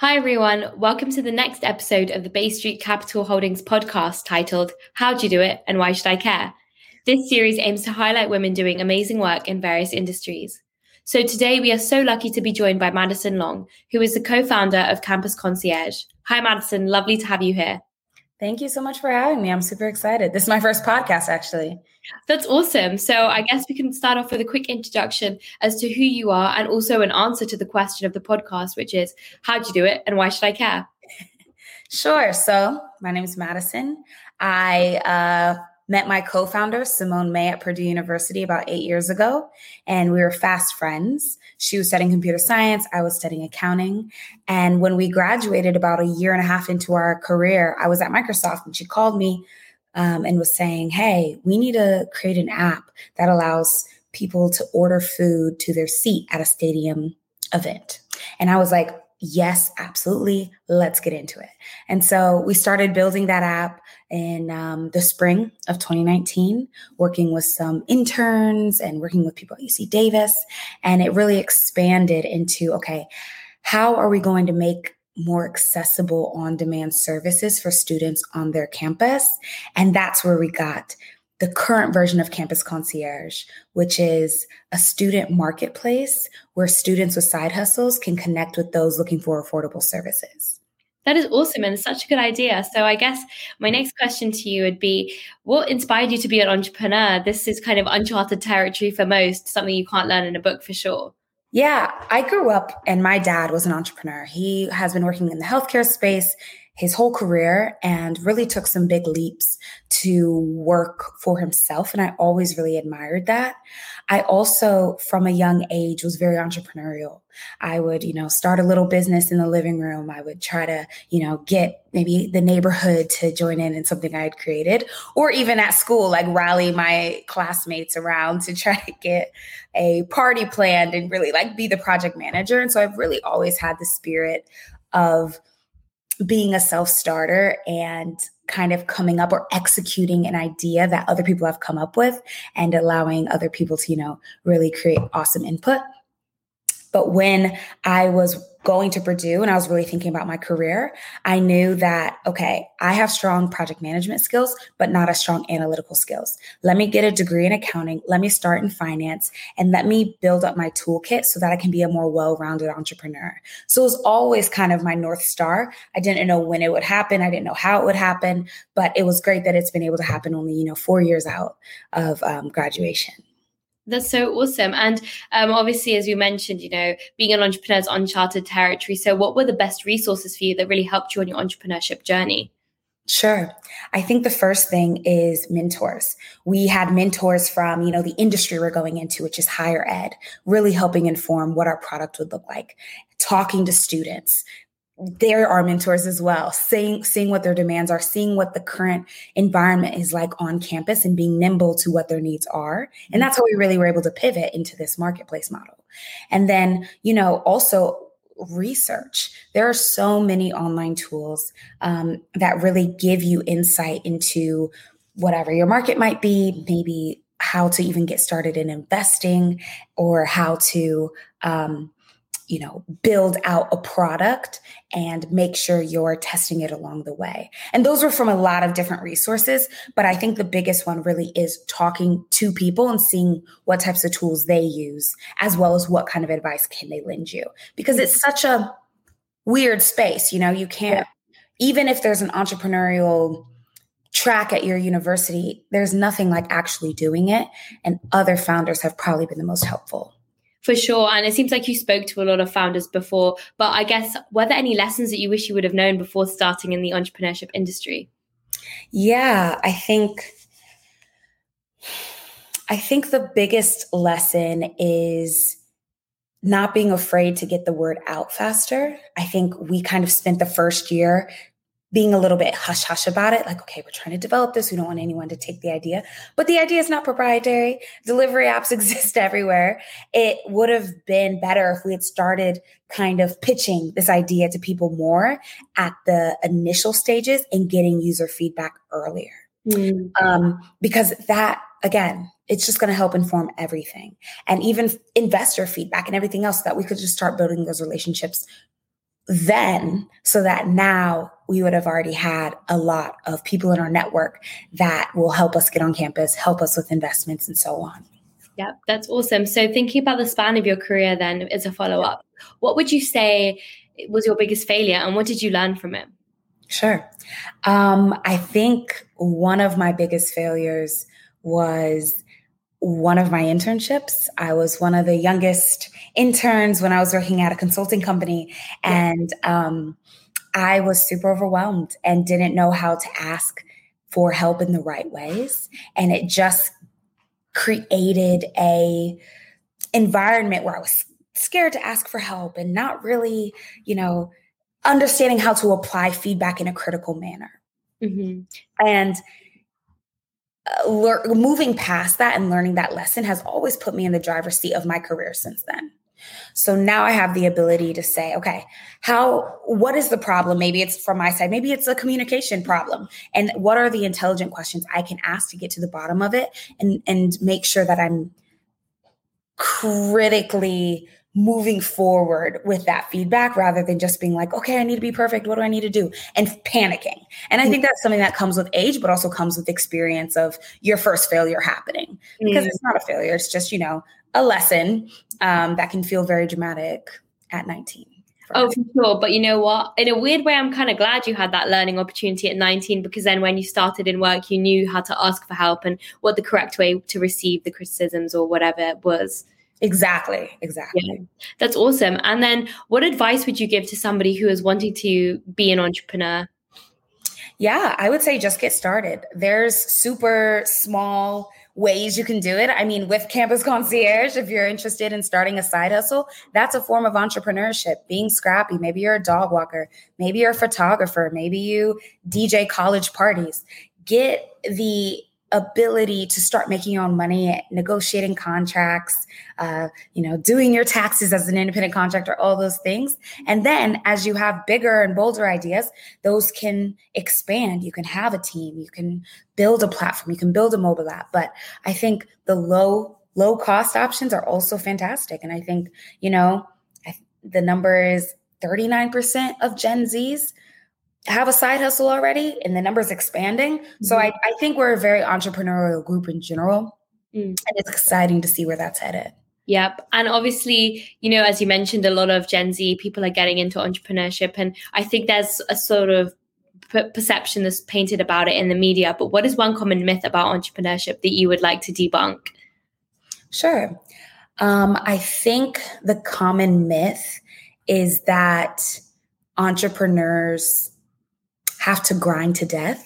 Hi, everyone. Welcome to the next episode of the Bay Street Capital Holdings podcast titled How'd You Do It and Why Should I Care? This series aims to highlight women doing amazing work in various industries. So today we are so lucky to be joined by Madison Long, who is the co founder of Campus Concierge. Hi, Madison. Lovely to have you here. Thank you so much for having me. I'm super excited. This is my first podcast, actually. That's awesome. So, I guess we can start off with a quick introduction as to who you are and also an answer to the question of the podcast, which is how'd you do it and why should I care? Sure. So, my name is Madison. I uh, met my co founder, Simone May, at Purdue University about eight years ago, and we were fast friends. She was studying computer science, I was studying accounting. And when we graduated about a year and a half into our career, I was at Microsoft and she called me um, and was saying, Hey, we need to create an app that allows people to order food to their seat at a stadium event. And I was like, Yes, absolutely. Let's get into it. And so we started building that app in um, the spring of 2019, working with some interns and working with people at UC Davis. And it really expanded into okay, how are we going to make more accessible on demand services for students on their campus? And that's where we got the current version of Campus Concierge, which is a student marketplace where students with side hustles can connect with those looking for affordable services. That is awesome and such a good idea. So, I guess my next question to you would be what inspired you to be an entrepreneur? This is kind of uncharted territory for most, something you can't learn in a book for sure. Yeah, I grew up and my dad was an entrepreneur. He has been working in the healthcare space his whole career and really took some big leaps to work for himself. And I always really admired that. I also, from a young age, was very entrepreneurial. I would, you know, start a little business in the living room. I would try to, you know, get maybe the neighborhood to join in in something I had created, or even at school, like rally my classmates around to try to get a party planned and really like be the project manager. And so I've really always had the spirit of being a self starter and kind of coming up or executing an idea that other people have come up with and allowing other people to, you know, really create awesome input. But when I was going to Purdue and I was really thinking about my career, I knew that, okay, I have strong project management skills, but not as strong analytical skills. Let me get a degree in accounting. Let me start in finance and let me build up my toolkit so that I can be a more well rounded entrepreneur. So it was always kind of my North Star. I didn't know when it would happen. I didn't know how it would happen, but it was great that it's been able to happen only, you know, four years out of um, graduation. That's so awesome. And um, obviously, as you mentioned, you know, being an entrepreneur is uncharted territory. So, what were the best resources for you that really helped you on your entrepreneurship journey? Sure. I think the first thing is mentors. We had mentors from, you know, the industry we're going into, which is higher ed, really helping inform what our product would look like, talking to students, they're our mentors as well seeing seeing what their demands are seeing what the current environment is like on campus and being nimble to what their needs are. And that's how we really were able to pivot into this marketplace model. And then you know also research. There are so many online tools um, that really give you insight into whatever your market might be maybe how to even get started in investing or how to um, you know, build out a product and make sure you're testing it along the way. And those were from a lot of different resources, but I think the biggest one really is talking to people and seeing what types of tools they use as well as what kind of advice can they lend you because it's such a weird space, you know, you can't even if there's an entrepreneurial track at your university, there's nothing like actually doing it and other founders have probably been the most helpful. For sure. And it seems like you spoke to a lot of founders before, but I guess were there any lessons that you wish you would have known before starting in the entrepreneurship industry? Yeah, I think I think the biggest lesson is not being afraid to get the word out faster. I think we kind of spent the first year being a little bit hush hush about it like okay we're trying to develop this. We don't want anyone to take the idea. But the idea is not proprietary. Delivery apps exist everywhere. It would have been better if we had started kind of pitching this idea to people more at the initial stages and getting user feedback earlier. Mm. um, because that again it's just going to help inform everything. And even investor feedback and everything else that we could just start building those relationships then so that now we would have already had a lot of people in our network that will help us get on campus, help us with investments, and so on. Yeah, that's awesome. So, thinking about the span of your career, then as a follow up, what would you say was your biggest failure and what did you learn from it? Sure. Um, I think one of my biggest failures was one of my internships. I was one of the youngest interns when I was working at a consulting company, and um, I was super overwhelmed and didn't know how to ask for help in the right ways. And it just created a environment where I was scared to ask for help and not really, you know, understanding how to apply feedback in a critical manner. Mm-hmm. And uh, le- moving past that and learning that lesson has always put me in the driver's seat of my career since then. So now I have the ability to say, okay, how, what is the problem? Maybe it's from my side, maybe it's a communication problem. And what are the intelligent questions I can ask to get to the bottom of it and, and make sure that I'm critically moving forward with that feedback rather than just being like, okay, I need to be perfect. What do I need to do? And panicking. And I think that's something that comes with age, but also comes with experience of your first failure happening because mm. it's not a failure. It's just, you know, a lesson um, that can feel very dramatic at 19. Oh, for sure. But you know what? In a weird way, I'm kind of glad you had that learning opportunity at 19 because then when you started in work, you knew how to ask for help and what the correct way to receive the criticisms or whatever it was. Exactly. Exactly. Yeah, that's awesome. And then what advice would you give to somebody who is wanting to be an entrepreneur? Yeah, I would say just get started. There's super small ways you can do it. I mean, with Campus Concierge, if you're interested in starting a side hustle, that's a form of entrepreneurship, being scrappy. Maybe you're a dog walker, maybe you're a photographer, maybe you DJ college parties. Get the ability to start making your own money, negotiating contracts, uh, you know, doing your taxes as an independent contractor, all those things. And then as you have bigger and bolder ideas, those can expand. You can have a team, you can build a platform, you can build a mobile app. But I think the low, low cost options are also fantastic. And I think, you know, I, the number is 39% of Gen Zs have a side hustle already and the numbers expanding. Mm-hmm. So I, I think we're a very entrepreneurial group in general. Mm. And it's exciting to see where that's headed. Yep. And obviously, you know, as you mentioned, a lot of Gen Z people are getting into entrepreneurship. And I think there's a sort of perception that's painted about it in the media. But what is one common myth about entrepreneurship that you would like to debunk? Sure. Um, I think the common myth is that entrepreneurs have to grind to death.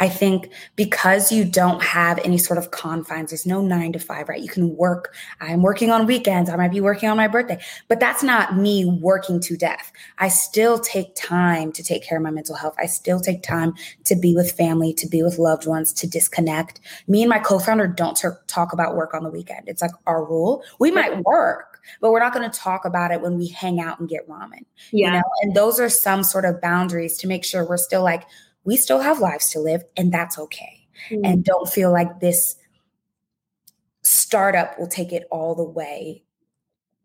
I think because you don't have any sort of confines, there's no nine to five, right? You can work. I'm working on weekends. I might be working on my birthday, but that's not me working to death. I still take time to take care of my mental health. I still take time to be with family, to be with loved ones, to disconnect. Me and my co founder don't t- talk about work on the weekend. It's like our rule. We might work, but we're not going to talk about it when we hang out and get ramen. Yeah. You know, and those are some sort of boundaries to make sure we're still like, we still have lives to live, and that's okay. Mm-hmm. And don't feel like this startup will take it all the way.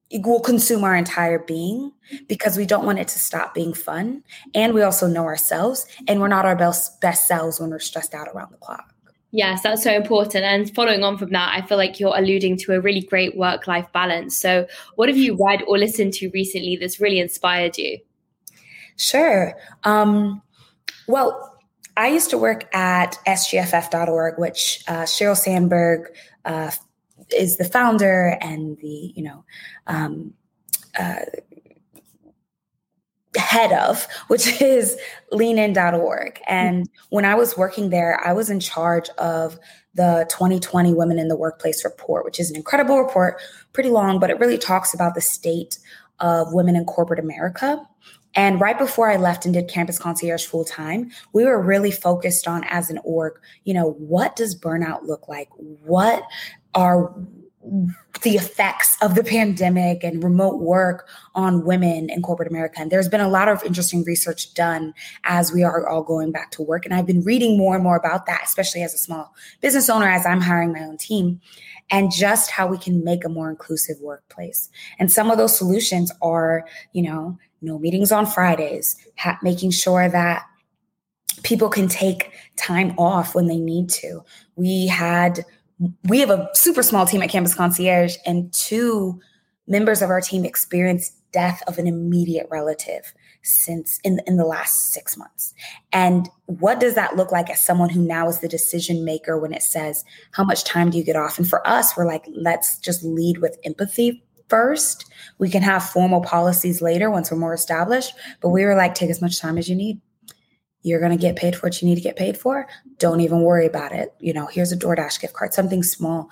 It will consume our entire being because we don't want it to stop being fun. And we also know ourselves, and we're not our best, best selves when we're stressed out around the clock. Yes, that's so important. And following on from that, I feel like you're alluding to a really great work life balance. So, what have you read or listened to recently that's really inspired you? Sure. Um, well, I used to work at sgff.org, which uh, Sheryl Sandberg uh, is the founder and the, you know, um, uh, head of, which is leanin.org. And when I was working there, I was in charge of the 2020 Women in the Workplace report, which is an incredible report, pretty long, but it really talks about the state of women in corporate America. And right before I left and did campus concierge full time, we were really focused on as an org, you know, what does burnout look like? What are the effects of the pandemic and remote work on women in corporate America. And there's been a lot of interesting research done as we are all going back to work. And I've been reading more and more about that, especially as a small business owner, as I'm hiring my own team, and just how we can make a more inclusive workplace. And some of those solutions are, you know, no meetings on Fridays, ha- making sure that people can take time off when they need to. We had we have a super small team at Campus Concierge, and two members of our team experienced death of an immediate relative since in, in the last six months. And what does that look like as someone who now is the decision maker when it says, how much time do you get off? And for us, we're like, let's just lead with empathy first. We can have formal policies later once we're more established. But we were like, take as much time as you need. You're going to get paid for what you need to get paid for. Don't even worry about it. You know, here's a DoorDash gift card, something small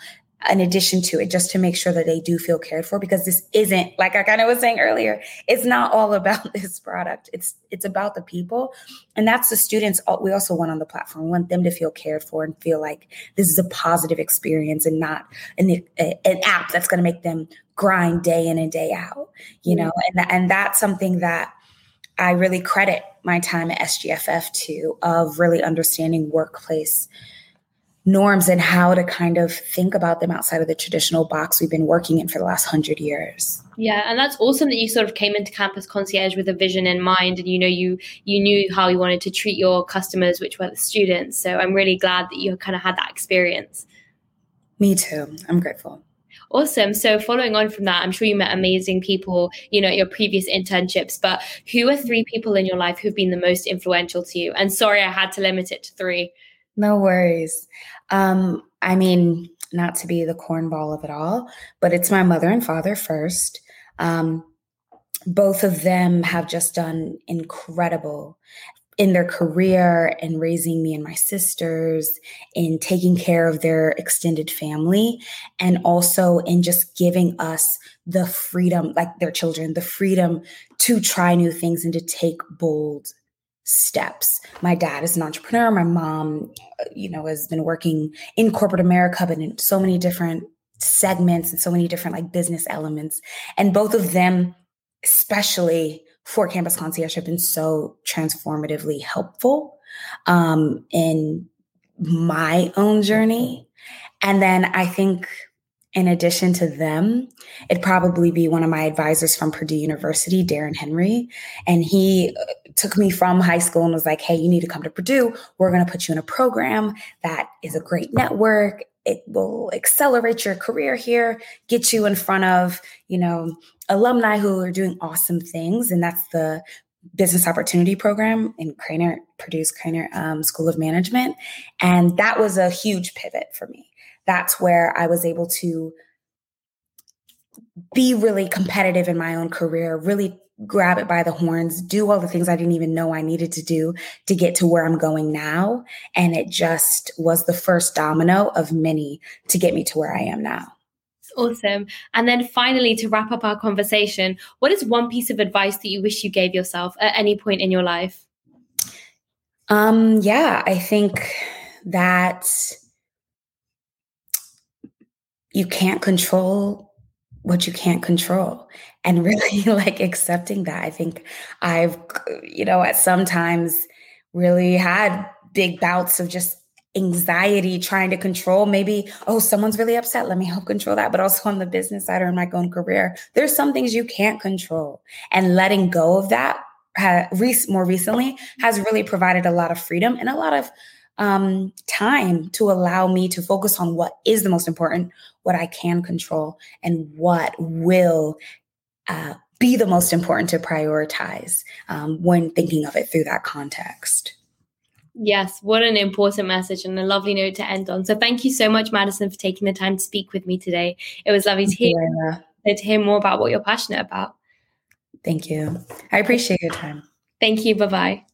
in addition to it, just to make sure that they do feel cared for, because this isn't like I kind of was saying earlier, it's not all about this product. It's it's about the people, and that's the students. We also want on the platform. We want them to feel cared for and feel like this is a positive experience and not an, an app that's going to make them grind day in and day out. You mm-hmm. know, and and that's something that I really credit my time at SGFF to of really understanding workplace norms and how to kind of think about them outside of the traditional box we've been working in for the last hundred years. Yeah, and that's awesome that you sort of came into campus concierge with a vision in mind, and you know you you knew how you wanted to treat your customers, which were the students. So I'm really glad that you kind of had that experience. Me too. I'm grateful. Awesome. So following on from that, I'm sure you met amazing people, you know, at your previous internships, but who are three people in your life who've been the most influential to you? And sorry, I had to limit it to three. No worries. Um, I mean, not to be the cornball of it all, but it's my mother and father first. Um, both of them have just done incredible in their career and raising me and my sisters, in taking care of their extended family, and also in just giving us the freedom, like their children, the freedom to try new things and to take bold steps. My dad is an entrepreneur. My mom, uh, you know, has been working in corporate America, but in so many different segments and so many different like business elements. And both of them, especially for Campus Concierge, have been so transformatively helpful um, in my own journey. And then I think in addition to them, it'd probably be one of my advisors from Purdue University, Darren Henry. And he uh, took me from high school and was like, hey, you need to come to Purdue. We're going to put you in a program that is a great network. It will accelerate your career here, get you in front of, you know, alumni who are doing awesome things. And that's the business opportunity program in Krannert, Purdue's Krannert um, School of Management. And that was a huge pivot for me that's where I was able to be really competitive in my own career, really grab it by the horns, do all the things I didn't even know I needed to do to get to where I'm going now. And it just was the first domino of many to get me to where I am now. Awesome. And then finally, to wrap up our conversation, what is one piece of advice that you wish you gave yourself at any point in your life? Um, yeah, I think that you can't control what you can't control. And really like accepting that i think i've you know at sometimes really had big bouts of just anxiety trying to control. Maybe oh someone's really upset. Let me help control that. But also on the business side or in my own career there's some things you can't control. And letting go of that more recently has really provided a lot of freedom and a lot of um, time to allow me to focus on what is the most important, what I can control, and what will uh, be the most important to prioritize um, when thinking of it through that context. Yes, what an important message and a lovely note to end on. So, thank you so much, Madison, for taking the time to speak with me today. It was lovely to hear, to hear more about what you're passionate about. Thank you. I appreciate your time. Thank you. Bye bye.